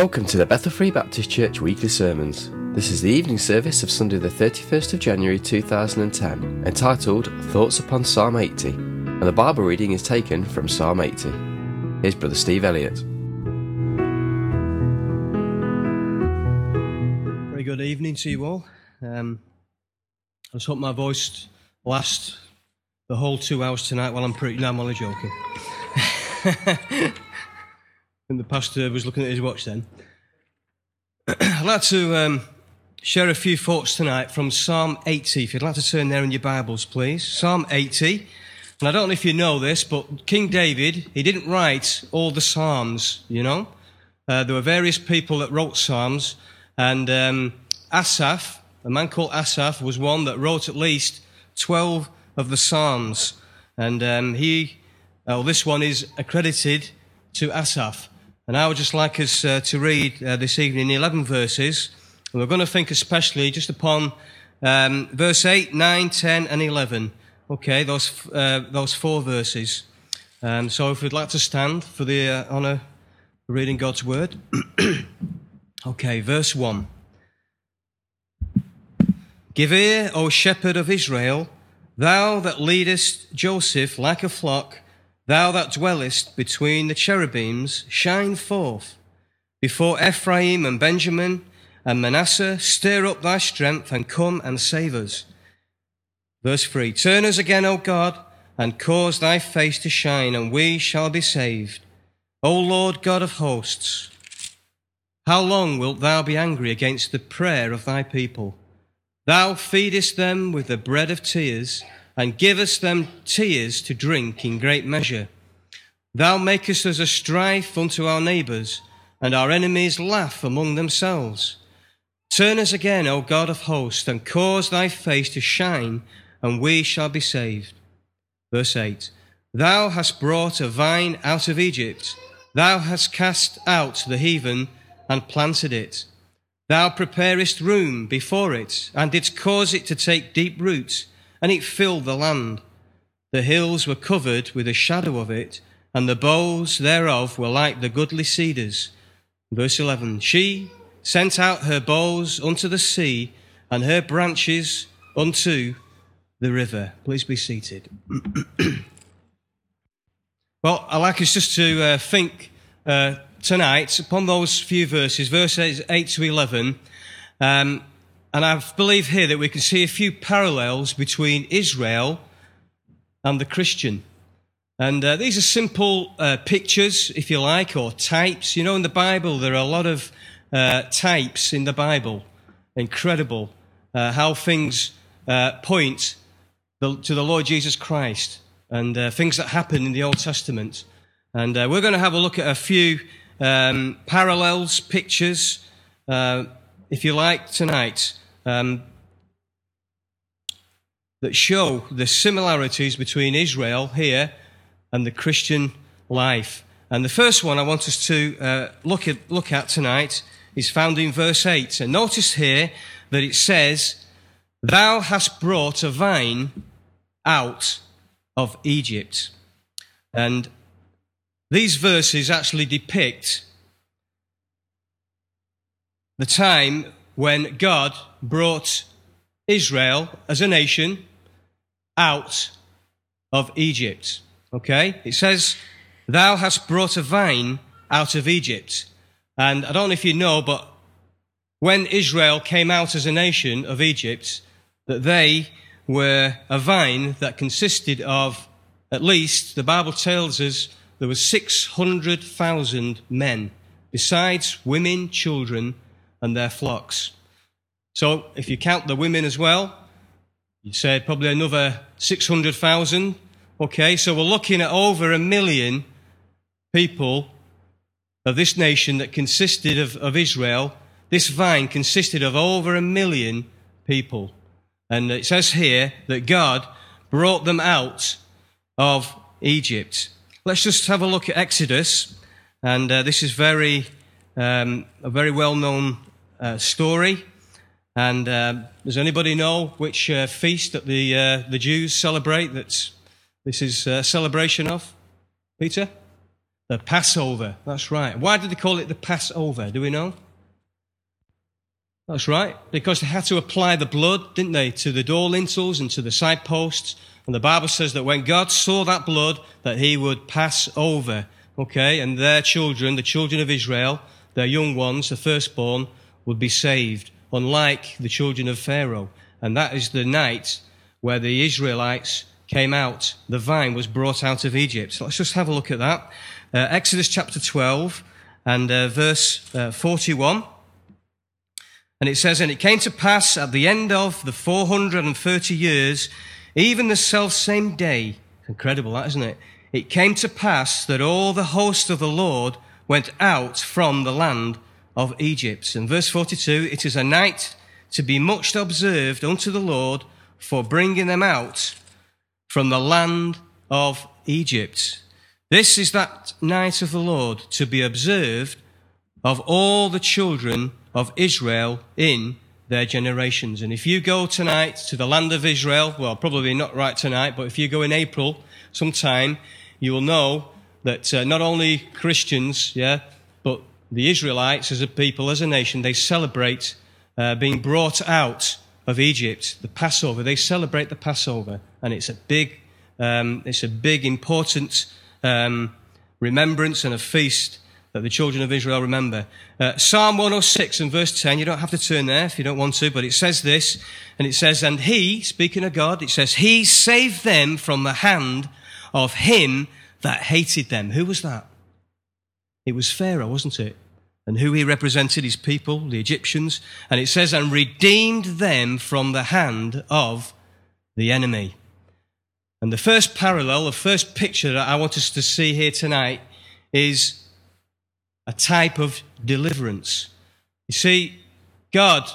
Welcome to the Bethel Free Baptist Church weekly sermons. This is the evening service of Sunday, the 31st of January 2010, entitled Thoughts upon Psalm 80, and the Bible reading is taken from Psalm 80. Here's Brother Steve Elliott. Very good evening to you all. Um, I just hope my voice lasts the whole two hours tonight while I'm pretty. No, I'm only joking. and the pastor was looking at his watch then. I'd like to um, share a few thoughts tonight from Psalm 80. If you'd like to turn there in your Bibles, please. Psalm 80. And I don't know if you know this, but King David, he didn't write all the Psalms, you know. Uh, there were various people that wrote Psalms, and um, Asaph, a man called Asaph, was one that wrote at least 12 of the Psalms. And um, he, well, this one is accredited to Asaph. And I would just like us uh, to read uh, this evening 11 verses. And we're going to think especially just upon um, verse 8, 9, 10, and 11. Okay, those, uh, those four verses. Um, so if we'd like to stand for the uh, honour of reading God's word. okay, verse 1. Give ear, O shepherd of Israel, thou that leadest Joseph like a flock Thou that dwellest between the cherubims, shine forth. Before Ephraim and Benjamin and Manasseh, stir up thy strength and come and save us. Verse 3 Turn us again, O God, and cause thy face to shine, and we shall be saved. O Lord God of hosts, how long wilt thou be angry against the prayer of thy people? Thou feedest them with the bread of tears and givest them tears to drink in great measure. Thou makest us a strife unto our neighbours, and our enemies laugh among themselves. Turn us again, O God of hosts, and cause thy face to shine, and we shall be saved. Verse 8 Thou hast brought a vine out of Egypt, thou hast cast out the heathen and planted it. Thou preparest room before it, and didst cause it to take deep roots and it filled the land. The hills were covered with a shadow of it, and the boughs thereof were like the goodly cedars. Verse 11 She sent out her boughs unto the sea, and her branches unto the river. Please be seated. well, I'd like us just to uh, think uh, tonight upon those few verses, verses 8 to 11. Um, and I believe here that we can see a few parallels between Israel and the Christian. And uh, these are simple uh, pictures, if you like, or types. You know, in the Bible, there are a lot of uh, types in the Bible. Incredible uh, how things uh, point the, to the Lord Jesus Christ and uh, things that happen in the Old Testament. And we're going to have a look at a few um, parallels, pictures, if you like, tonight um, that show the similarities between Israel here and the Christian life. And the first one I want us to uh, look, at, look at tonight is found in verse 8. And notice here that it says, Thou hast brought a vine out of Egypt. And these verses actually depict the time when God brought Israel as a nation out of Egypt. Okay? It says, Thou hast brought a vine out of Egypt. And I don't know if you know, but when Israel came out as a nation of Egypt, that they were a vine that consisted of at least, the Bible tells us, there were 600,000 men, besides women, children, and their flocks. So if you count the women as well, you'd say probably another 600,000. Okay, so we're looking at over a million people of this nation that consisted of, of Israel. This vine consisted of over a million people. And it says here that God brought them out of Egypt. Let's just have a look at Exodus. And uh, this is very, um, a very well known uh, story. And uh, does anybody know which uh, feast that the, uh, the Jews celebrate that this is a celebration of? Peter? The Passover. That's right. Why did they call it the Passover? Do we know? That's right. Because they had to apply the blood, didn't they, to the door lintels and to the side posts. And the Bible says that when God saw that blood, that he would pass over. Okay. And their children, the children of Israel, their young ones, the firstborn, would be saved, unlike the children of Pharaoh. And that is the night where the Israelites came out. The vine was brought out of Egypt. So let's just have a look at that. Uh, Exodus chapter 12 and uh, verse uh, 41. And it says, And it came to pass at the end of the 430 years, even the self same day, incredible that, isn't it? It came to pass that all the host of the Lord went out from the land of Egypt. And verse 42, it is a night to be much observed unto the Lord for bringing them out from the land of Egypt. This is that night of the Lord to be observed of all the children of Israel in their generations. And if you go tonight to the land of Israel, well, probably not right tonight, but if you go in April sometime, you will know that uh, not only Christians, yeah, the Israelites as a people, as a nation, they celebrate uh, being brought out of Egypt, the Passover. They celebrate the Passover, and it's a big, um, it's a big, important um, remembrance and a feast that the children of Israel remember. Uh, Psalm 106 and verse 10, you don't have to turn there if you don't want to, but it says this, and it says, And he, speaking of God, it says, He saved them from the hand of him that hated them. Who was that? It was Pharaoh, wasn't it? And who he represented, his people, the Egyptians. And it says, And redeemed them from the hand of the enemy. And the first parallel, the first picture that I want us to see here tonight is a type of deliverance. You see, God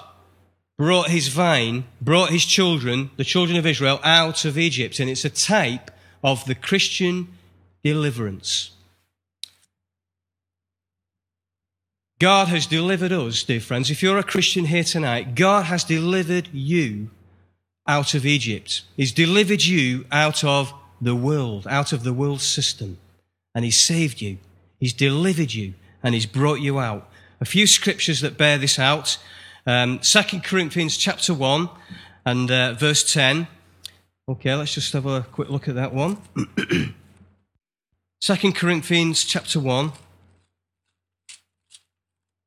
brought his vine, brought his children, the children of Israel, out of Egypt, and it's a type of the Christian deliverance. God has delivered us, dear friends. If you're a Christian here tonight, God has delivered you out of Egypt. He's delivered you out of the world, out of the world system. And He's saved you. He's delivered you and He's brought you out. A few scriptures that bear this out. Um, 2 Corinthians chapter 1 and uh, verse 10. Okay, let's just have a quick look at that one. 2 Corinthians chapter 1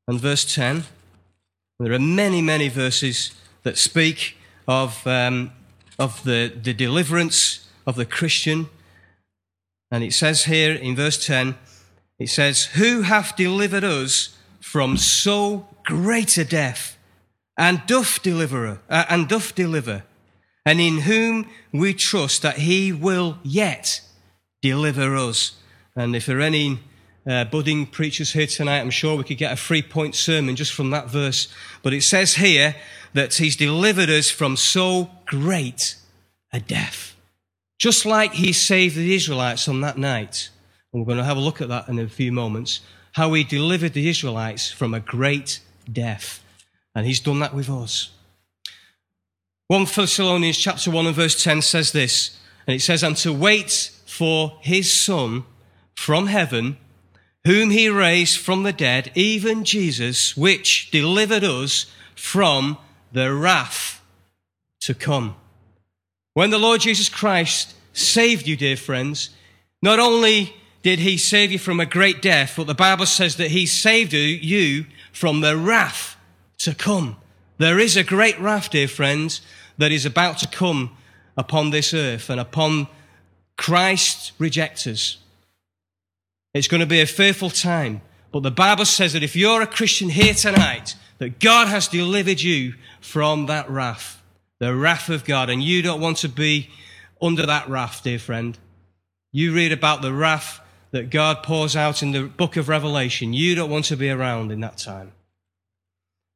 and verse 10. There are many, many verses that speak of, um, of the, the deliverance of the Christian. And it says here in verse 10, it says, Who hath delivered us from so great a death, and doth deliver, uh, and doth deliver, and in whom we trust that he will yet deliver us. And if there are any uh, budding preachers here tonight, I'm sure we could get a three point sermon just from that verse. But it says here that he's delivered us from so great a death. Just like he saved the Israelites on that night. And we're going to have a look at that in a few moments. How he delivered the Israelites from a great death. And he's done that with us. 1 Thessalonians chapter 1 and verse 10 says this, and it says, And to wait for his son from heaven, whom he raised from the dead, even Jesus, which delivered us from the wrath to come. When the Lord Jesus Christ saved you, dear friends, not only did he save you from a great death, but the Bible says that he saved you from the wrath to come. There is a great wrath, dear friends, that is about to come upon this earth and upon Christ's rejectors. It's going to be a fearful time. But the Bible says that if you're a Christian here tonight, that God has delivered you from that wrath, the wrath of God, and you don't want to be under that wrath, dear friend. You read about the wrath that God pours out in the book of Revelation. You don't want to be around in that time.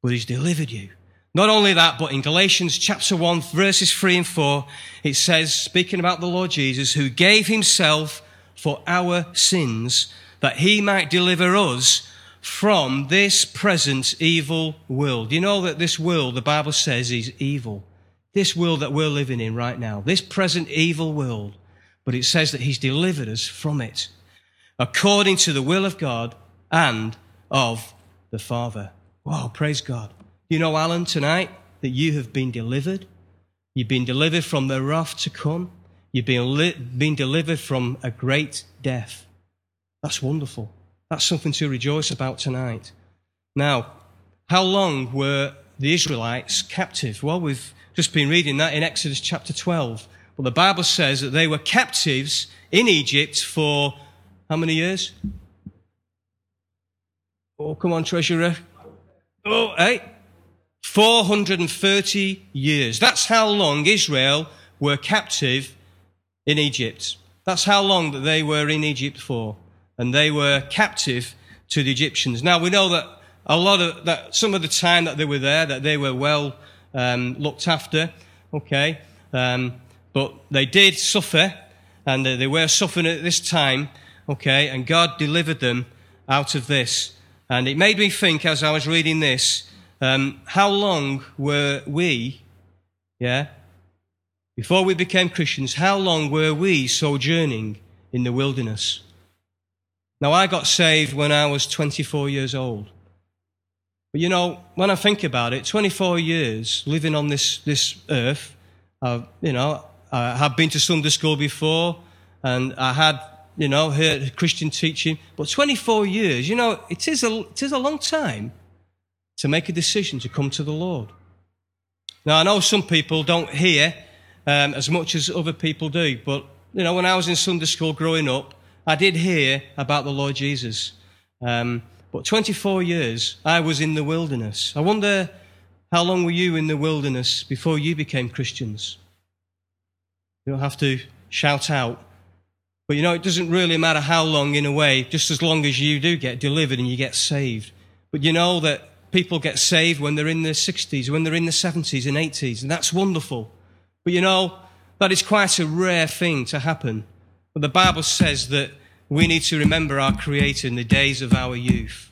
But He's delivered you. Not only that, but in Galatians chapter 1, verses 3 and 4, it says, speaking about the Lord Jesus, who gave Himself for our sins, that He might deliver us from this present evil world. You know that this world, the Bible says, is evil. This world that we're living in right now, this present evil world. But it says that He's delivered us from it. according to the will of God and of the Father. Wow, praise God. You know, Alan, tonight that you have been delivered. You've been delivered from the wrath to come. You've been, li- been delivered from a great death. That's wonderful. That's something to rejoice about tonight. Now, how long were the Israelites captive? Well, we've just been reading that in Exodus chapter 12. Well, the Bible says that they were captives in Egypt for how many years? Oh, come on, treasurer. Oh, hey. 430 years. That's how long Israel were captive in Egypt. That's how long that they were in Egypt for. And they were captive to the Egyptians. Now we know that a lot of that, some of the time that they were there, that they were well um, looked after. Okay. Um, but they did suffer and they were suffering at this time. Okay. And God delivered them out of this. And it made me think as I was reading this, um, how long were we, yeah, before we became Christians, how long were we sojourning in the wilderness? Now, I got saved when I was 24 years old. But you know, when I think about it, 24 years living on this, this earth, I've, you know, I have been to Sunday school before and I had, you know, heard Christian teaching. But 24 years, you know, it is a, it is a long time to make a decision to come to the Lord. Now, I know some people don't hear um, as much as other people do. But, you know, when I was in Sunday school growing up, I did hear about the Lord Jesus. Um, but 24 years, I was in the wilderness. I wonder how long were you in the wilderness before you became Christians? You don't have to shout out. But you know, it doesn't really matter how long in a way, just as long as you do get delivered and you get saved. But you know that people get saved when they're in their 60s, when they're in their 70s and 80s, and that's wonderful. But you know, that is quite a rare thing to happen. But the Bible says that we need to remember our Creator in the days of our youth.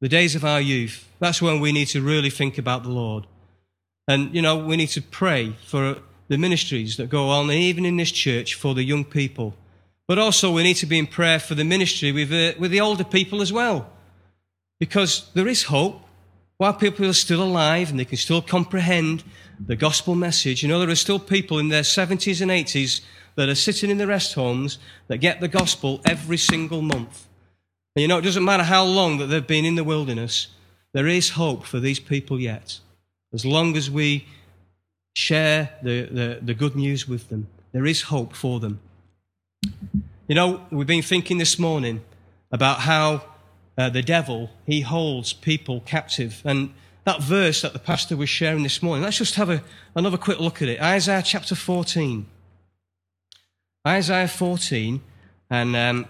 The days of our youth. That's when we need to really think about the Lord. And, you know, we need to pray for the ministries that go on, even in this church, for the young people. But also, we need to be in prayer for the ministry with, uh, with the older people as well. Because there is hope. While people are still alive and they can still comprehend the gospel message. You know, there are still people in their 70s and 80s that are sitting in the rest homes that get the gospel every single month. And you know, it doesn't matter how long that they've been in the wilderness, there is hope for these people yet. As long as we share the, the, the good news with them, there is hope for them. You know, we've been thinking this morning about how uh, the devil, he holds people captive. And that verse that the pastor was sharing this morning. Let's just have a, another quick look at it. Isaiah chapter 14. Isaiah 14, and um,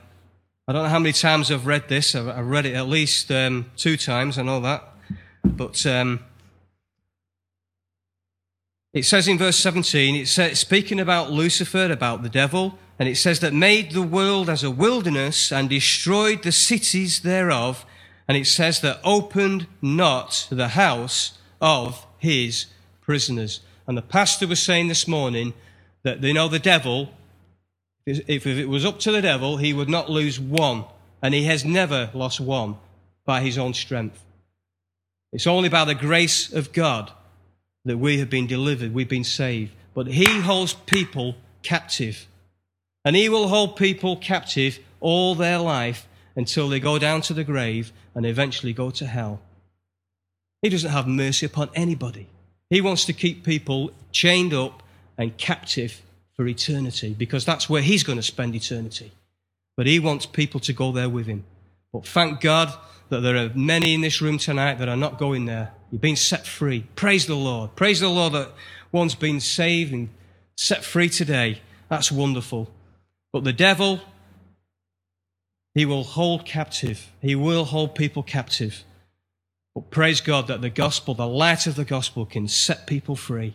I don't know how many times I've read this. I've, I've read it at least um, two times, I know that. But um, it says in verse 17, it says, speaking about Lucifer, about the devil, and it says that made the world as a wilderness and destroyed the cities thereof and it says that opened not the house of his prisoners. And the pastor was saying this morning that, you know, the devil, if it was up to the devil, he would not lose one. And he has never lost one by his own strength. It's only by the grace of God that we have been delivered, we've been saved. But he holds people captive. And he will hold people captive all their life until they go down to the grave and eventually go to hell. He doesn't have mercy upon anybody. He wants to keep people chained up and captive for eternity because that's where he's going to spend eternity. But he wants people to go there with him. But thank God that there are many in this room tonight that are not going there. You've been set free. Praise the Lord. Praise the Lord that one's been saved and set free today. That's wonderful. But the devil he will hold captive. He will hold people captive. But praise God that the gospel, the light of the gospel, can set people free.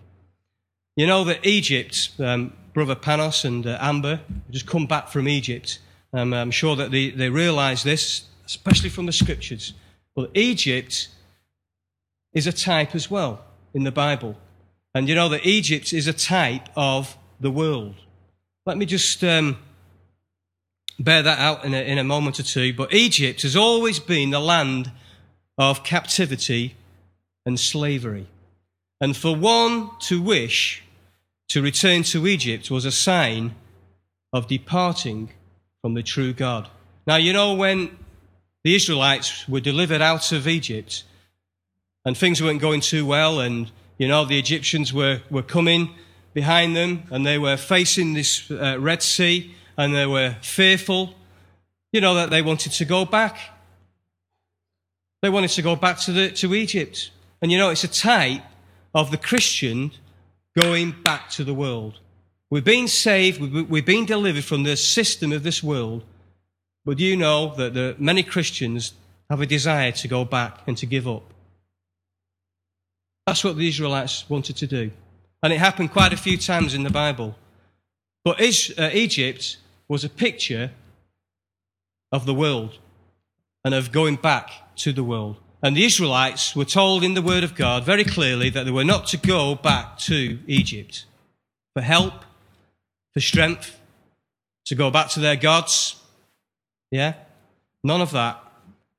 You know that Egypt, um, Brother Panos and uh, Amber, just come back from Egypt. Um, I'm sure that they, they realize this, especially from the scriptures. But Egypt is a type as well in the Bible. And you know that Egypt is a type of the world. Let me just um, bear that out in a, in a moment or two. But Egypt has always been the land of captivity and slavery. And for one to wish to return to Egypt was a sign of departing from the true God. Now, you know, when the Israelites were delivered out of Egypt and things weren't going too well, and, you know, the Egyptians were, were coming behind them and they were facing this uh, Red Sea and they were fearful, you know, that they wanted to go back. They wanted to go back to, the, to Egypt. And, you know, it's a type of the Christian going back to the world. We've been saved, we've been delivered from the system of this world, but you know that the, many Christians have a desire to go back and to give up? That's what the Israelites wanted to do. And it happened quite a few times in the Bible. But uh, Egypt was a picture of the world and of going back to the world. And the Israelites were told in the Word of God very clearly that they were not to go back to Egypt for help, for strength, to go back to their gods. Yeah? None of that.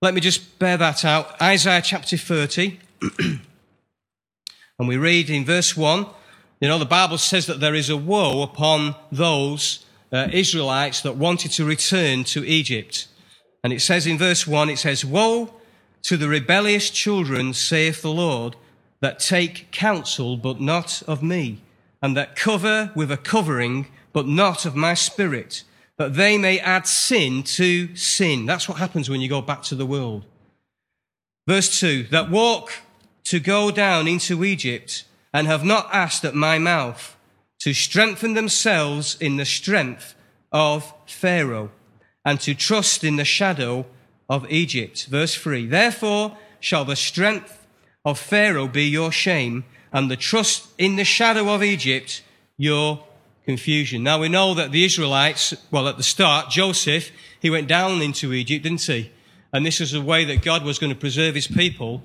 Let me just bear that out. Isaiah chapter 30. and we read in verse 1 you know, the Bible says that there is a woe upon those uh, Israelites that wanted to return to Egypt. And it says in verse 1, it says, Woe to the rebellious children, saith the Lord, that take counsel, but not of me, and that cover with a covering, but not of my spirit, that they may add sin to sin. That's what happens when you go back to the world. Verse 2 that walk to go down into Egypt, and have not asked at my mouth to strengthen themselves in the strength of Pharaoh, and to trust in the shadow of Egypt. Verse 3 Therefore shall the strength of Pharaoh be your shame, and the trust in the shadow of Egypt your confusion. Now we know that the Israelites, well, at the start, Joseph, he went down into Egypt, didn't he? And this was the way that God was going to preserve his people.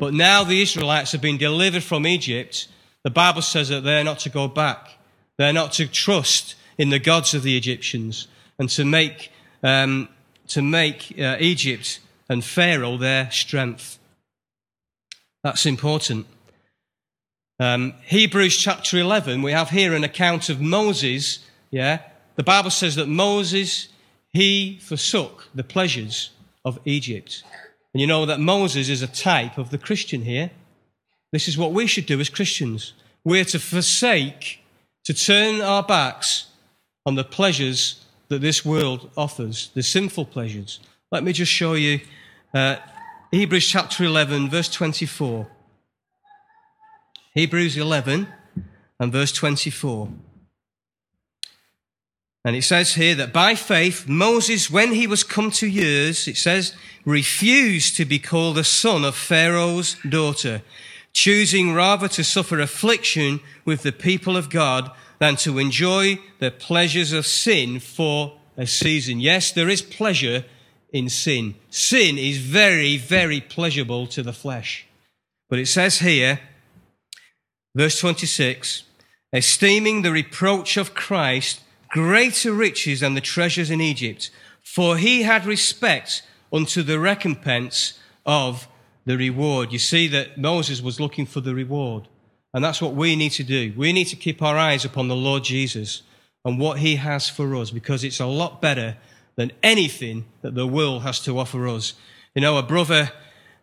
But now the Israelites have been delivered from Egypt. The Bible says that they're not to go back. They're not to trust in the gods of the Egyptians and to make um, to make uh, Egypt and Pharaoh their strength. That's important. Um, Hebrews chapter 11, we have here an account of Moses. Yeah. The Bible says that Moses, he forsook the pleasures of Egypt. And you know that Moses is a type of the Christian here. This is what we should do as Christians. We're to forsake, to turn our backs on the pleasures that this world offers, the sinful pleasures. Let me just show you uh, Hebrews chapter 11, verse 24. Hebrews 11 and verse 24. And it says here that by faith, Moses, when he was come to years, it says, refused to be called the son of Pharaoh's daughter, choosing rather to suffer affliction with the people of God than to enjoy the pleasures of sin for a season. Yes, there is pleasure in sin. Sin is very, very pleasurable to the flesh. But it says here, verse 26, esteeming the reproach of Christ greater riches than the treasures in Egypt, for he had respect unto the recompense of the reward. You see that Moses was looking for the reward. And that's what we need to do. We need to keep our eyes upon the Lord Jesus and what he has for us because it's a lot better than anything that the world has to offer us. You know, a brother,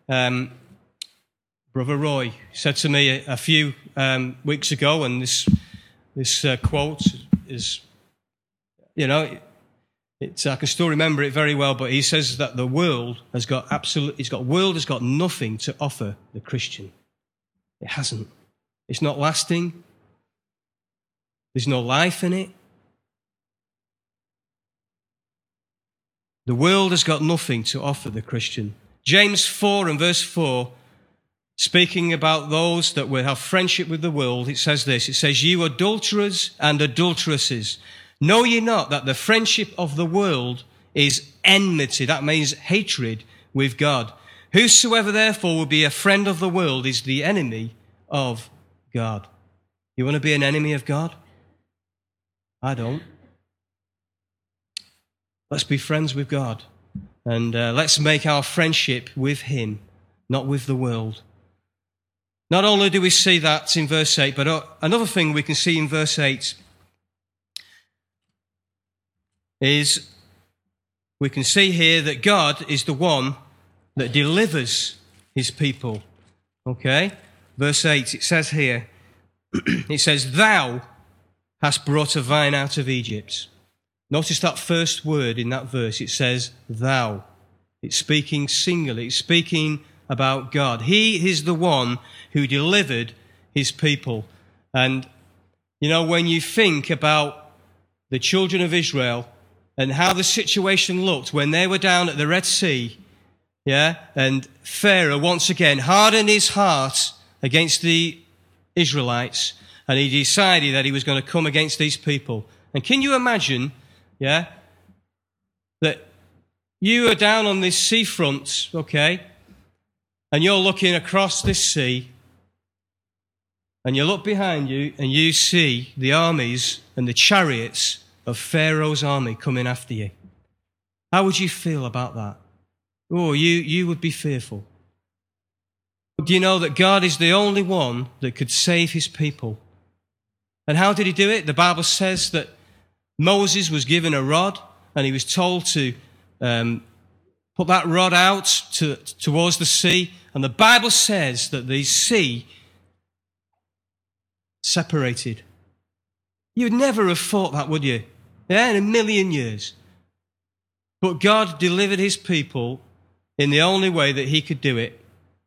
um, Brother Roy, said to me a, a few um, weeks ago, and this, this uh, quote is, you know, it's, I can still remember it very well, but he says that the world has got absolute, it's got, world has got nothing to offer the Christian. It hasn't. It's not lasting. There's no life in it. The world has got nothing to offer the Christian. James 4 and verse 4, speaking about those that will have friendship with the world, it says this. It says, You adulterers and adulteresses, know ye not that the friendship of the world is enmity? That means hatred with God. Whosoever therefore will be a friend of the world is the enemy of God. You want to be an enemy of God? I don't. Let's be friends with God. And uh, let's make our friendship with Him, not with the world. Not only do we see that in verse 8, but uh, another thing we can see in verse 8 is we can see here that God is the one that delivers his people. Okay? Verse 8, it says here, it says, Thou hast brought a vine out of Egypt. Notice that first word in that verse. It says, Thou. It's speaking singular. It's speaking about God. He is the one who delivered his people. And, you know, when you think about the children of Israel and how the situation looked when they were down at the Red Sea, yeah, and Pharaoh once again hardened his heart against the Israelites and he decided that he was going to come against these people. And can you imagine, yeah, that you are down on this seafront, okay, and you're looking across this sea, and you look behind you and you see the armies and the chariots of Pharaoh's army coming after you. How would you feel about that? Oh, you, you would be fearful. But do you know that God is the only one that could save his people? And how did he do it? The Bible says that Moses was given a rod and he was told to um, put that rod out to, towards the sea. And the Bible says that the sea separated. You'd never have thought that, would you? Yeah, in a million years. But God delivered his people in the only way that he could do it.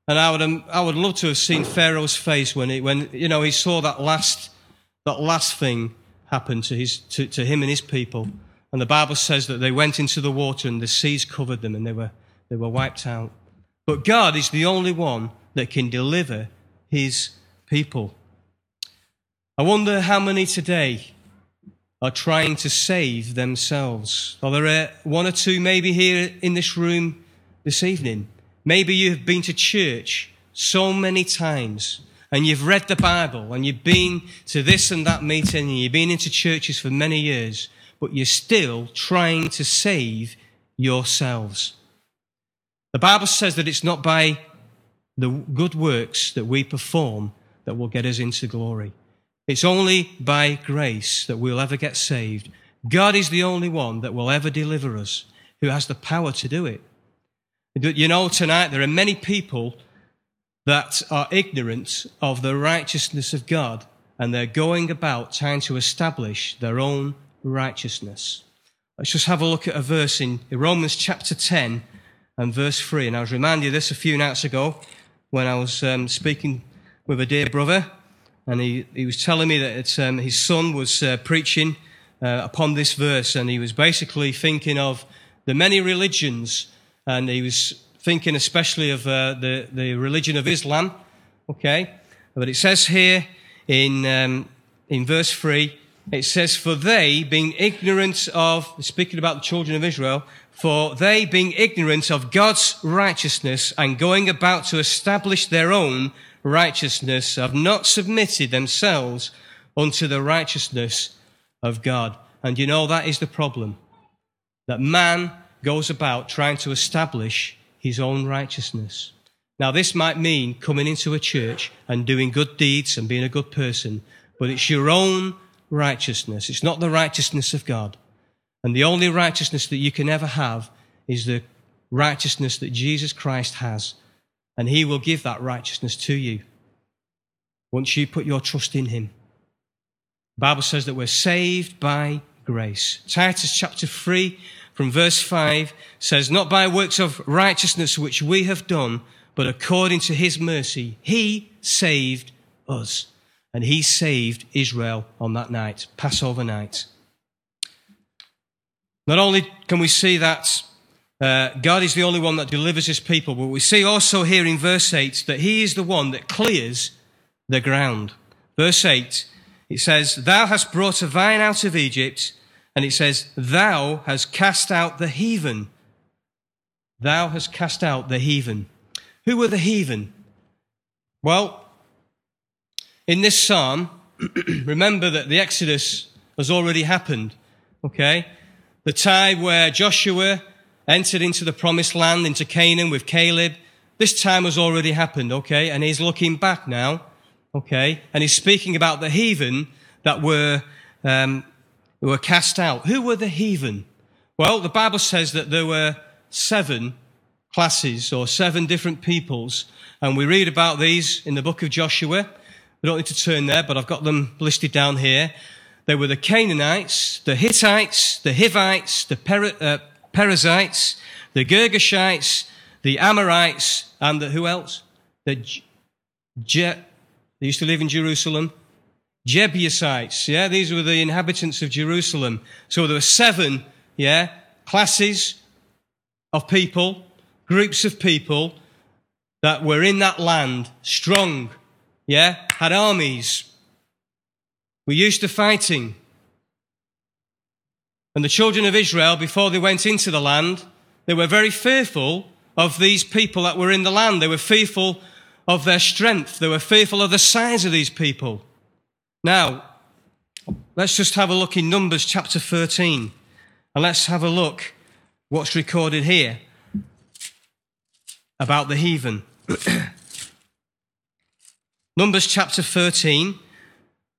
And I would, um, I would love to have seen Pharaoh's face when, he, when you know, he saw that last, that last thing happen to, his, to, to him and his people. And the Bible says that they went into the water and the seas covered them and they were, they were wiped out. But God is the only one that can deliver his people. I wonder how many today are trying to save themselves. Are there uh, one or two maybe here in this room this evening? Maybe you've been to church so many times and you've read the Bible and you've been to this and that meeting and you've been into churches for many years, but you're still trying to save yourselves. The Bible says that it's not by the good works that we perform that will get us into glory. It's only by grace that we'll ever get saved. God is the only one that will ever deliver us, who has the power to do it. You know, tonight there are many people that are ignorant of the righteousness of God, and they're going about trying to establish their own righteousness. Let's just have a look at a verse in Romans chapter 10 and verse 3. And I was reminded of this a few nights ago when I was um, speaking with a dear brother and he, he was telling me that um, his son was uh, preaching uh, upon this verse, and he was basically thinking of the many religions, and he was thinking especially of uh, the, the religion of Islam. Okay? But it says here in, um, in verse 3, it says, For they, being ignorant of, speaking about the children of Israel, for they, being ignorant of God's righteousness and going about to establish their own, righteousness have not submitted themselves unto the righteousness of God. And you know, that is the problem. That man goes about trying to establish his own righteousness. Now, this might mean coming into a church and doing good deeds and being a good person, but it's your own righteousness. It's not the righteousness of God. And the only righteousness that you can ever have is the righteousness that Jesus Christ has and he will give that righteousness to you once you put your trust in him. The Bible says that we're saved by grace. Titus chapter 3 from verse 5 says, Not by works of righteousness which we have done, but according to his mercy, he saved us. And he saved Israel on that night, Passover night. Not only can we see that uh, God is the only one that delivers his people. But we see also here in verse 8 that he is the one that clears the ground. Verse 8, it says, Thou hast brought a vine out of Egypt, and it says, Thou hast cast out the heathen. Thou hast cast out the heathen. Who were the heathen? Well, in this psalm, remember that the Exodus has already happened, okay? the time where Joshua entered into the promised land, into Canaan with Caleb. This time has already happened, okay? And he's looking back now, okay? And he's speaking about the heathen that were, um, were cast out. Who were the heathen? Well, the Bible says that there were seven classes or seven different peoples. And we read about these in the book of Joshua. We don't need to turn there, but I've got them listed down here. They were the Canaanites, the Hittites, the Hivites, the per- uh, Perizzites, the Girgashites, the Amorites, and the who else? The Je- they used to live in Jerusalem. Jebusites, yeah, these were the inhabitants of Jerusalem. So there were seven, yeah, classes of people, groups of people that were in that land, strong, yeah, had armies, were used to fighting. And the children of Israel, before they went into the land, they were very fearful of these people that were in the land. They were fearful of their strength. They were fearful of the size of these people. Now, let's just have a look in Numbers chapter 13. And let's have a look what's recorded here about the heathen. Numbers chapter 13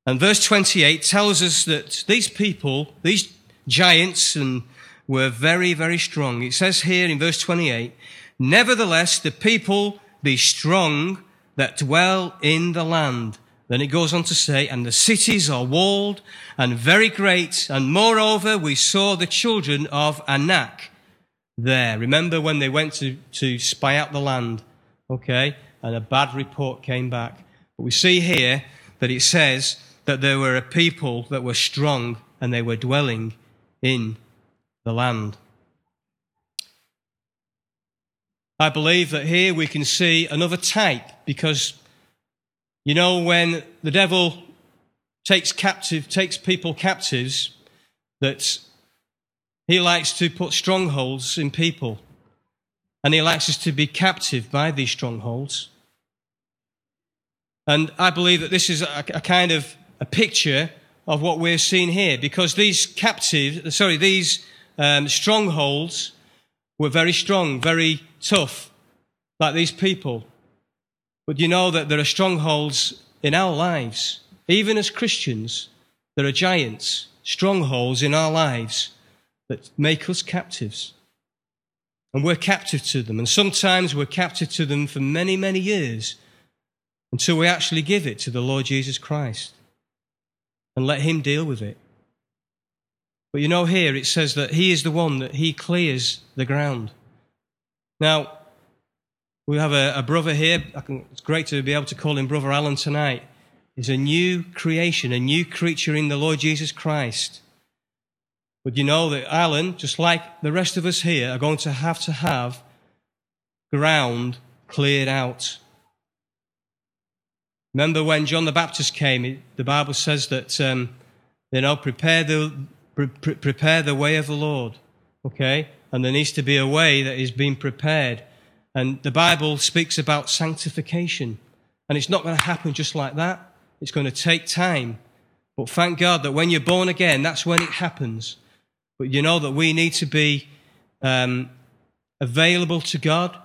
and verse 28 tells us that these people, these giants, and were very, very strong. It says here in verse 28, Nevertheless, the people be strong that dwell in the land. Then it goes on to say, and the cities are walled and very great. And moreover, we saw the children of Anak there. Remember when they went to, to spy out the land? Okay. And a bad report came back. But we see here that it says that there were a people that were strong and they were dwelling in the land. I believe that here we can see another type because, you know, when the devil takes captive, takes people captives, that he likes to put strongholds in people. And he likes us to be captive by these strongholds. And I believe that this is a, a kind of a picture of what we're seeing here because these captives, sorry, these um, strongholds were very strong, very tough, like these people. But you know that there are strongholds in our lives. Even as Christians, there are giants, strongholds in our lives that make us captives. And we're captive to them. And sometimes we're captive to them for many, many years until we actually give it to the Lord Jesus Christ and let Him deal with it. But you know, here it says that He is the one that He clears the ground. Now, we have a, a brother here. Can, it's great to be able to call him Brother Alan tonight. He's a new creation, a new creature in the Lord Jesus Christ. But you know that Alan, just like the rest of us here, are going to have to have ground cleared out. Remember when John the Baptist came, the Bible says that, um, you know, prepare the, pre- prepare the way of the Lord. Okay? And there needs to be a way that is being prepared. And the Bible speaks about sanctification. And it's not going to happen just like that. It's going to take time. But thank God that when you're born again, that's when it happens. But you know that we need to be um, available to God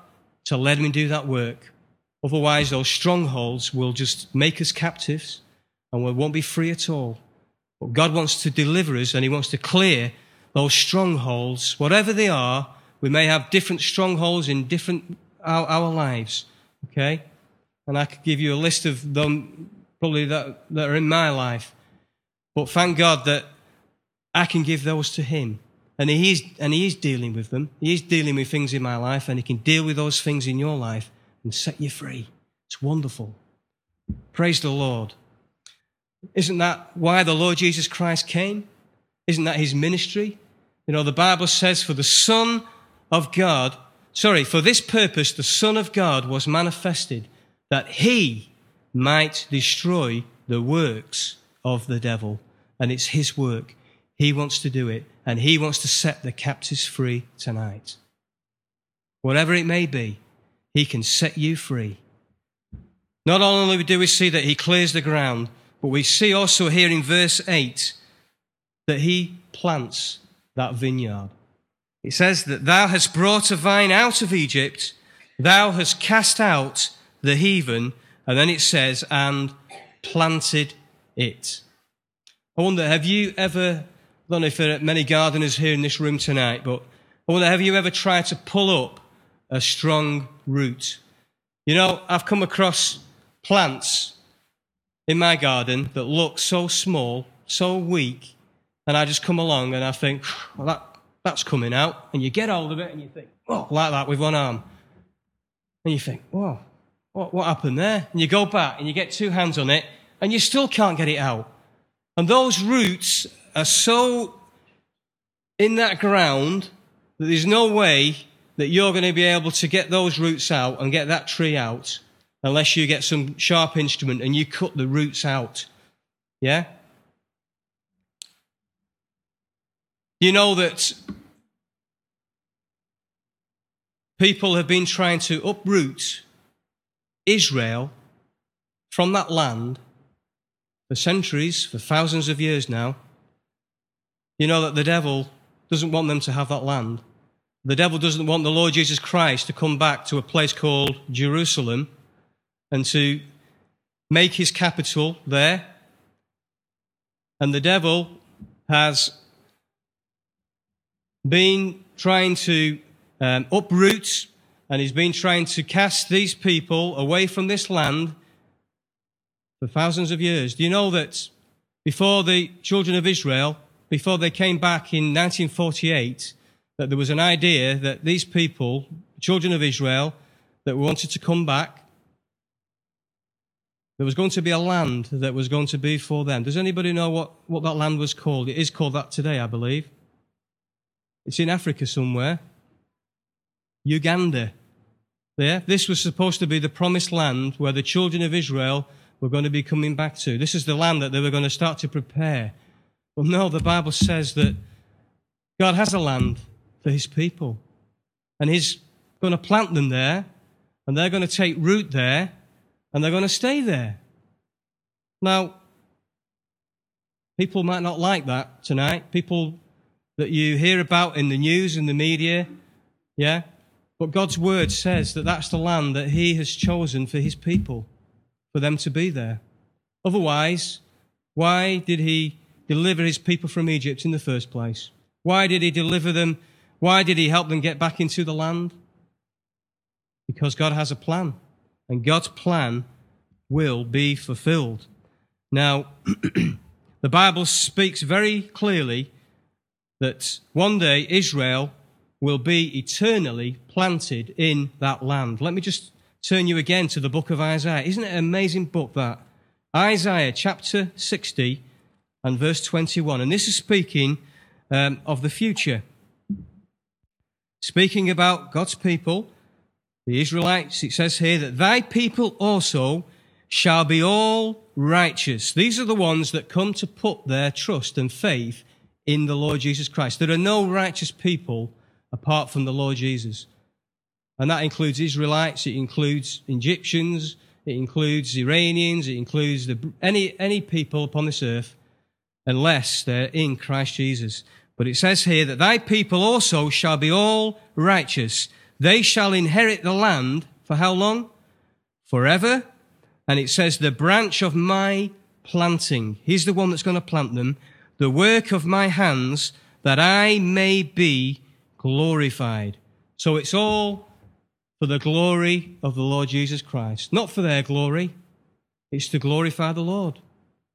to let Him do that work. Otherwise, those strongholds will just make us captives and we won't be free at all. But God wants to deliver us and He wants to clear those strongholds, whatever they are. We may have different strongholds in different our, our lives. Okay? And I could give you a list of them probably that, that are in my life. But thank God that I can give those to Him. And he, is, and he is dealing with them. He is dealing with things in my life, and He can deal with those things in your life and set you free. It's wonderful. Praise the Lord. Isn't that why the Lord Jesus Christ came? Isn't that his ministry? You know, the Bible says, for the Son of God, sorry, for this purpose, the Son of God was manifested that he might destroy the works of the devil. And it's his work. He wants to do it. And he wants to set the captives free tonight. Whatever it may be, he can set you free. Not only do we see that he clears the ground, but we see also here in verse 8 that he plants that vineyard. It says that thou hast brought a vine out of Egypt, thou hast cast out the heathen, and then it says, and planted it. I wonder, have you ever, I don't know if there are many gardeners here in this room tonight, but I wonder, have you ever tried to pull up a strong root? You know, I've come across plants in my garden that look so small, so weak, and I just come along and I think, well, that, that's coming out. And you get hold of it and you think, oh, like that with one arm. And you think, whoa, what, what happened there? And you go back and you get two hands on it and you still can't get it out. And those roots are so in that ground that there's no way that you're going to be able to get those roots out and get that tree out unless you get some sharp instrument and you cut the roots out. Yeah? You know that people have been trying to uproot Israel from that land for centuries, for thousands of years now. You know that the devil doesn't want them to have that land. The devil doesn't want the Lord Jesus Christ to come back to a place called Jerusalem and to make his capital there. And the devil has been trying to um, uproot and he's been trying to cast these people away from this land for thousands of years. Do you know that before the children of Israel, before they came back in 1948, that there was an idea that these people, children of Israel, that wanted to come back, there was going to be a land that was going to be for them. Does anybody know what, what that land was called? It is called that today, I believe. It's in Africa somewhere. Uganda. There. This was supposed to be the promised land where the children of Israel were going to be coming back to. This is the land that they were going to start to prepare. Well, no, the Bible says that God has a land for his people. And he's going to plant them there, and they're going to take root there, and they're going to stay there. Now, people might not like that tonight. People that you hear about in the news and the media, yeah? But God's word says that that's the land that he has chosen for his people for them to be there. Otherwise, why did he deliver his people from Egypt in the first place? Why did he deliver them? Why did he help them get back into the land? Because God has a plan, and God's plan will be fulfilled. Now, the Bible speaks very clearly that one day Israel will be eternally planted in that land. Let me just turn you again to the book of Isaiah. Isn't it an amazing book that? Isaiah chapter 60 and verse 21. And this is speaking um, of the future. Speaking about God's people, the Israelites, it says here that thy people also shall be all righteous. These are the ones that come to put their trust and faith in the Lord Jesus Christ. There are no righteous people apart from the Lord Jesus. And that includes Israelites, it includes Egyptians, it includes Iranians, it includes the, any, any people upon this earth, unless they're in Christ Jesus. But it says here that thy people also shall be all righteous. They shall inherit the land for how long? Forever. And it says, the branch of my planting. He's the one that's going to plant them. The work of my hands that I may be glorified. So it's all for the glory of the Lord Jesus Christ, not for their glory. It's to glorify the Lord,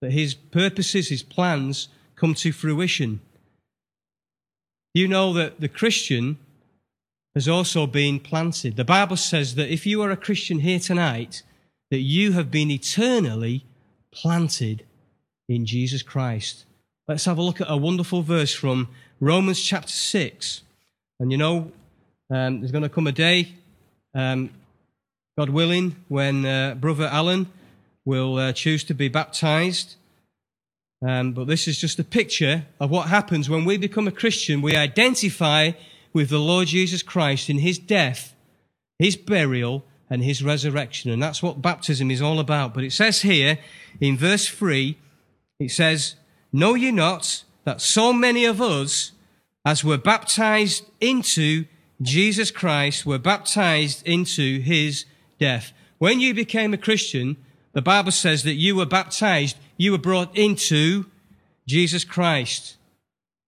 that his purposes, his plans come to fruition. You know that the Christian has also been planted. The Bible says that if you are a Christian here tonight, that you have been eternally planted in Jesus Christ. Let's have a look at a wonderful verse from Romans chapter 6. And you know, um, there's going to come a day um, God willing, when uh, Brother Alan will uh, choose to be baptized. Um, but this is just a picture of what happens when we become a Christian. We identify with the Lord Jesus Christ in his death, his burial, and his resurrection. And that's what baptism is all about. But it says here in verse 3, it says, Know ye not that so many of us as we're baptized into Jesus Christ, we're baptized into his death. When you became a Christian, the Bible says that you were baptized, you were brought into Jesus Christ.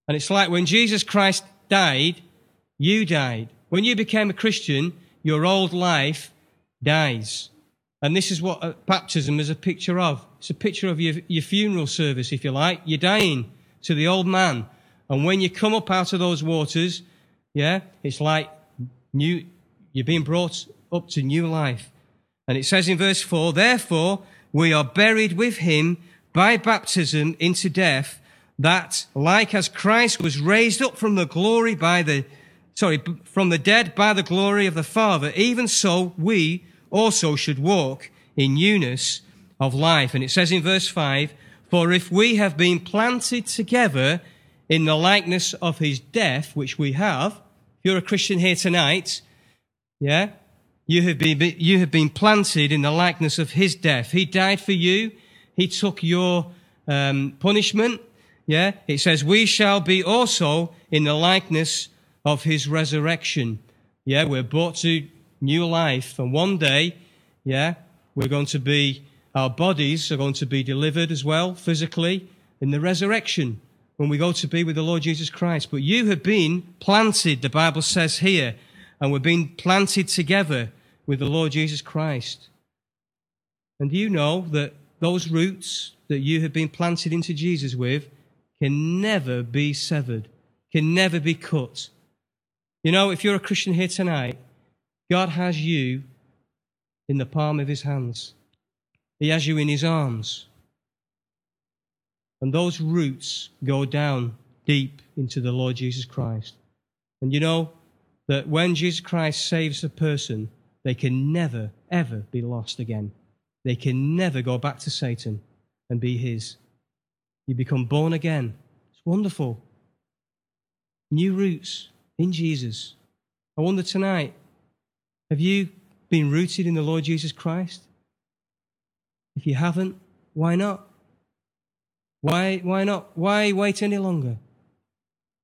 And it's like when Jesus Christ died, you died. When you became a Christian, your old life dies. And this is what baptism is a picture of. It's a picture of your, your funeral service, if you like. You're dying to the old man. And when you come up out of those waters, yeah, it's like new, you're being brought up to new life. And it says in verse 4, Therefore, we are buried with him by baptism into death, that like as Christ was raised up from the glory by the, sorry, from the dead by the glory of the Father, even so we also should walk in newness of life. And it says in verse 5, For if we have been planted together in the likeness of his death, which we have, if you're a Christian here tonight, yeah, you have been, you have been planted in the likeness of his death. He died for you. He took your um, punishment. Yeah, it says, we shall be also in the likeness of his resurrection. Yeah, we're brought to new life. And one day, yeah, we're going to be, our bodies are going to be delivered as well, physically, in the resurrection when we go to be with the Lord Jesus Christ. But you have been planted, the Bible says here, and we're being planted together with the Lord Jesus Christ. And you know that those roots that you have been planted into Jesus with can never be severed, can never be cut. You know, if you're a Christian here tonight, God has you in the palm of his hands. He has you in his arms. And those roots go down deep into the Lord Jesus Christ. And you know that when Jesus Christ saves a person, they can never, ever be lost again. They can never go back to Satan and be his. You become born again. It's wonderful. New roots in Jesus. I wonder tonight, have you been rooted in the Lord Jesus Christ? If you haven't, why not? Why, why not? Why wait any longer?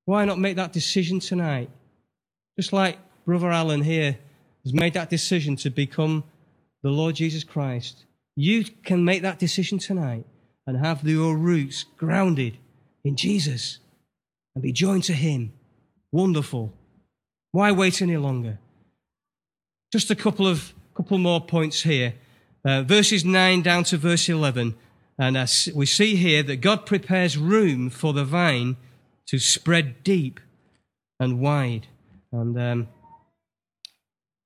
Why not make that decision tonight? Just like Brother Alan here has made that decision to become the Lord Jesus Christ. You can make that decision tonight and have your roots grounded in Jesus and be joined to Him. Wonderful. Why wait any longer? Just a couple of couple more points here. Uh, verses 9 down to verse 11. And uh, we see here that God prepares room for the vine to spread deep and wide. And um,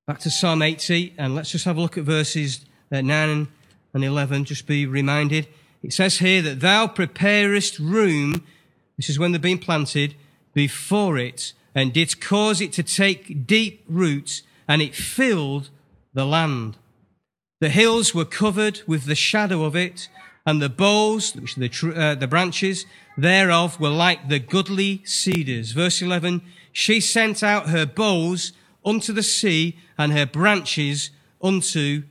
back to Psalm 80, and let's just have a look at verses uh, 9 and 11, just be reminded. It says here that thou preparest room, this is when they've been planted, before it, and didst cause it to take deep roots, and it filled the land. The hills were covered with the shadow of it, and the boughs, which the, tr- uh, the branches thereof were like the goodly cedars. Verse 11, she sent out her boughs unto the sea and her branches unto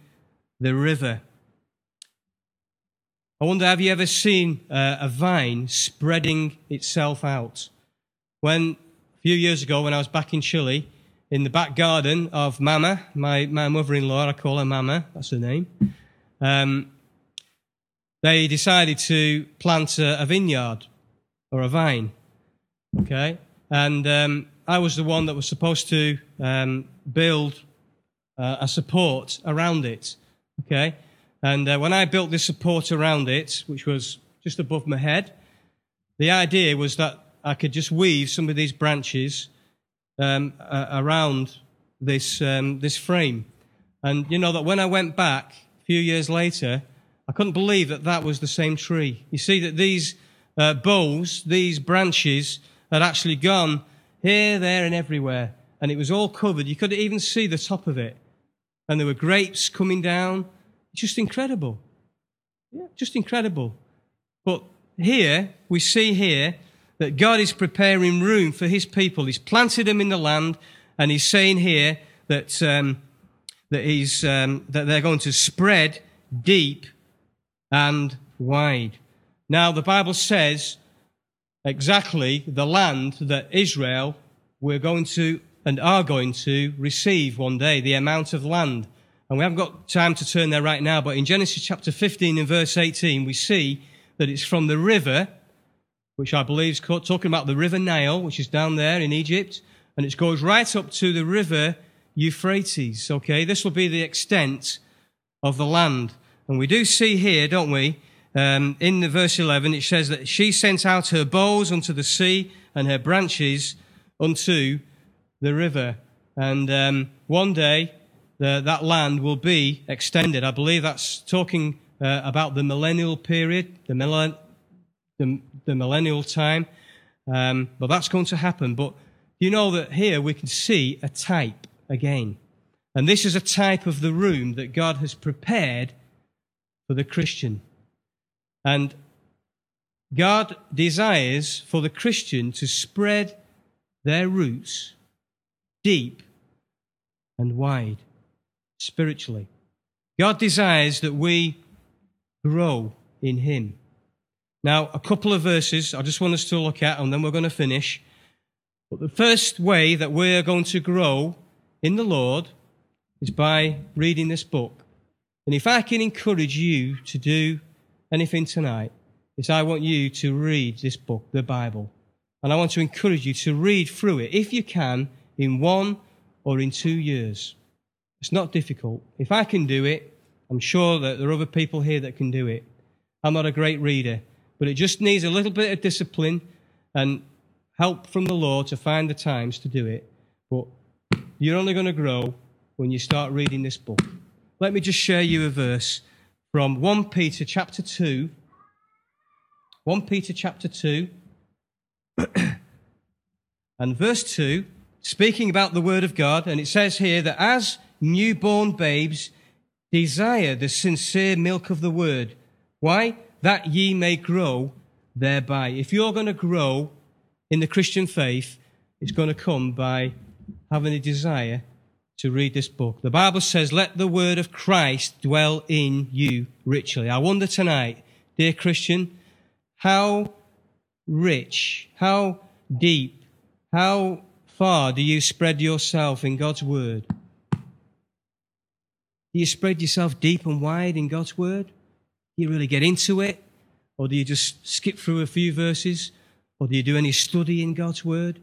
the river. I wonder, have you ever seen uh, a vine spreading itself out? When, a few years ago, when I was back in Chile, in the back garden of Mama, my, my mother in law, I call her Mama, that's her name, um, they decided to plant a, a, vineyard or a vine. Okay? And um, I was the one that was supposed to um, build uh, a support around it. Okay? And uh, when I built this support around it, which was just above my head, the idea was that I could just weave some of these branches um, uh, around this um, this frame. And you know that when I went back a few years later, I couldn't believe that that was the same tree. You see that these uh, boughs, these branches, had actually gone here, there, and everywhere. And it was all covered. You couldn't even see the top of it. And there were grapes coming down. Just incredible. Yeah, just incredible. But here, we see here that God is preparing room for his people. He's planted them in the land, and he's saying here that, um, that, he's, um, that they're going to spread deep and wide. Now, the Bible says exactly the land that Israel were going to and are going to receive one day, the amount of land. And we haven't got time to turn there right now, but in Genesis chapter 15 and verse 18, we see that it's from the river, which I believe is talking about the river Nile, which is down there in Egypt, and it goes right up to the river Euphrates. Okay, this will be the extent of the land. And we do see here, don't we, um, in the verse 11, it says that she sent out her boughs unto the sea and her branches unto the river. And um, one day, that land will be extended. I believe that's talking uh, about the millennial period, the, millen- the, the millennial time. Um, but that's going to happen. But you know that here we can see a type again. And this is a type of the room that God has prepared for the Christian. And God desires for the Christian to spread their roots deep and wide spiritually. God desires that we grow in Him. Now, a couple of verses I just want us to look at, and then we're going to finish. But the first way that we're going to grow in the Lord is by reading this book. And if I can encourage you to do anything tonight, is I want you to read this book, the Bible. And I want to encourage you to read through it, if you can, in one or in two years. It's not difficult. If I can do it, I'm sure that there are other people here that can do it. I'm not a great reader, but it just needs a little bit of discipline and help from the Lord to find the times to do it. But you're only going to grow when you start reading this book. Let me just share you a verse from 1 Peter chapter 2. 1 Peter chapter 2 and verse 2, speaking about the word of God, and it says here that as newborn babes desire the sincere milk of the word. Why? That ye may grow thereby. If you're going to grow in the Christian faith, it's going to come by having a desire to read this book. The Bible says, let the word of Christ dwell in you richly. I wonder tonight, dear Christian, how rich, how deep, how far do you spread yourself in God's word? Do you spread yourself deep and wide in God's word? Do you really get into it? Or do you just skip through a few verses? Or do you do any study in God's word?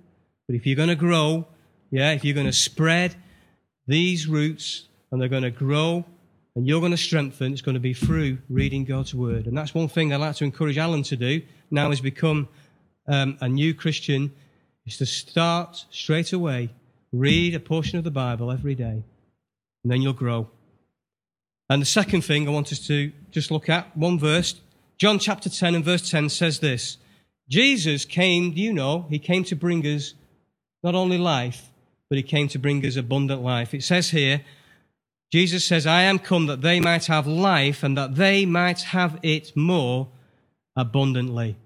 But if you're going to grow, yeah, if you're going to spread these roots and they're going to grow and you're going to strengthen, it's going to be through reading God's word. And that's one thing I'd like to encourage Alan to do now he's become um, a new Christian, is to start straight away, read a portion of the Bible every day, and then you'll grow. And the second thing I want us to just look at, one verse, John chapter 10 and verse 10 says this Jesus came, you know, he came to bring us not only life, but he came to bring us abundant life. It says here, Jesus says, I am come that they might have life and that they might have it more abundantly.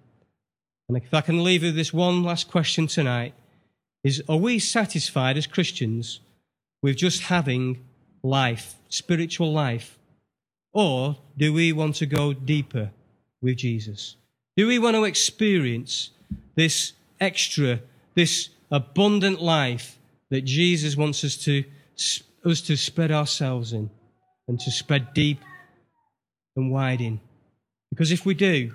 And if I can leave you this one last question tonight, is are we satisfied as Christians with just having life, spiritual life? Or do we want to go deeper with Jesus? Do we want to experience this extra, this abundant life that Jesus wants us to, us to spread ourselves in and to spread deep and wide in. Because if we do,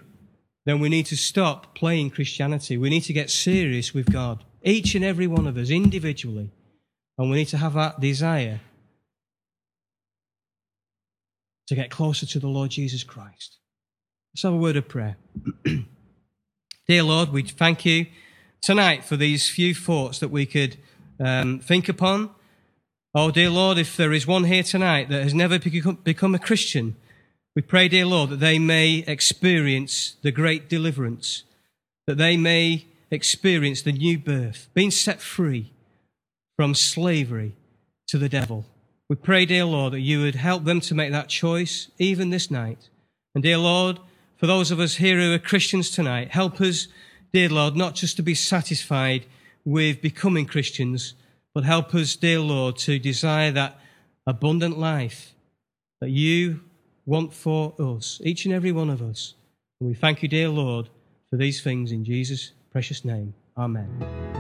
then we need to stop playing Christianity. We need to get serious with God, each and every one of us individually. And we need to have that desire to get closer to the Lord Jesus Christ. Let's have a word of prayer. Dear Lord, we thank you tonight for these few thoughts that we could um, think upon. Oh, dear Lord, if there is one here tonight that has never become a Christian, we pray, dear Lord, that they may experience the great deliverance, that they may experience the new birth, being set free from slavery to the devil. We pray, dear Lord, that you would help them to make that choice even this night. And dear Lord, for those of us here who are Christians tonight, help us, dear Lord, not just to be satisfied with becoming Christians, but help us, dear Lord, to desire that abundant life that you want for us, each and every one of us. And we thank you, dear Lord, for these things in Jesus' precious name. Amen.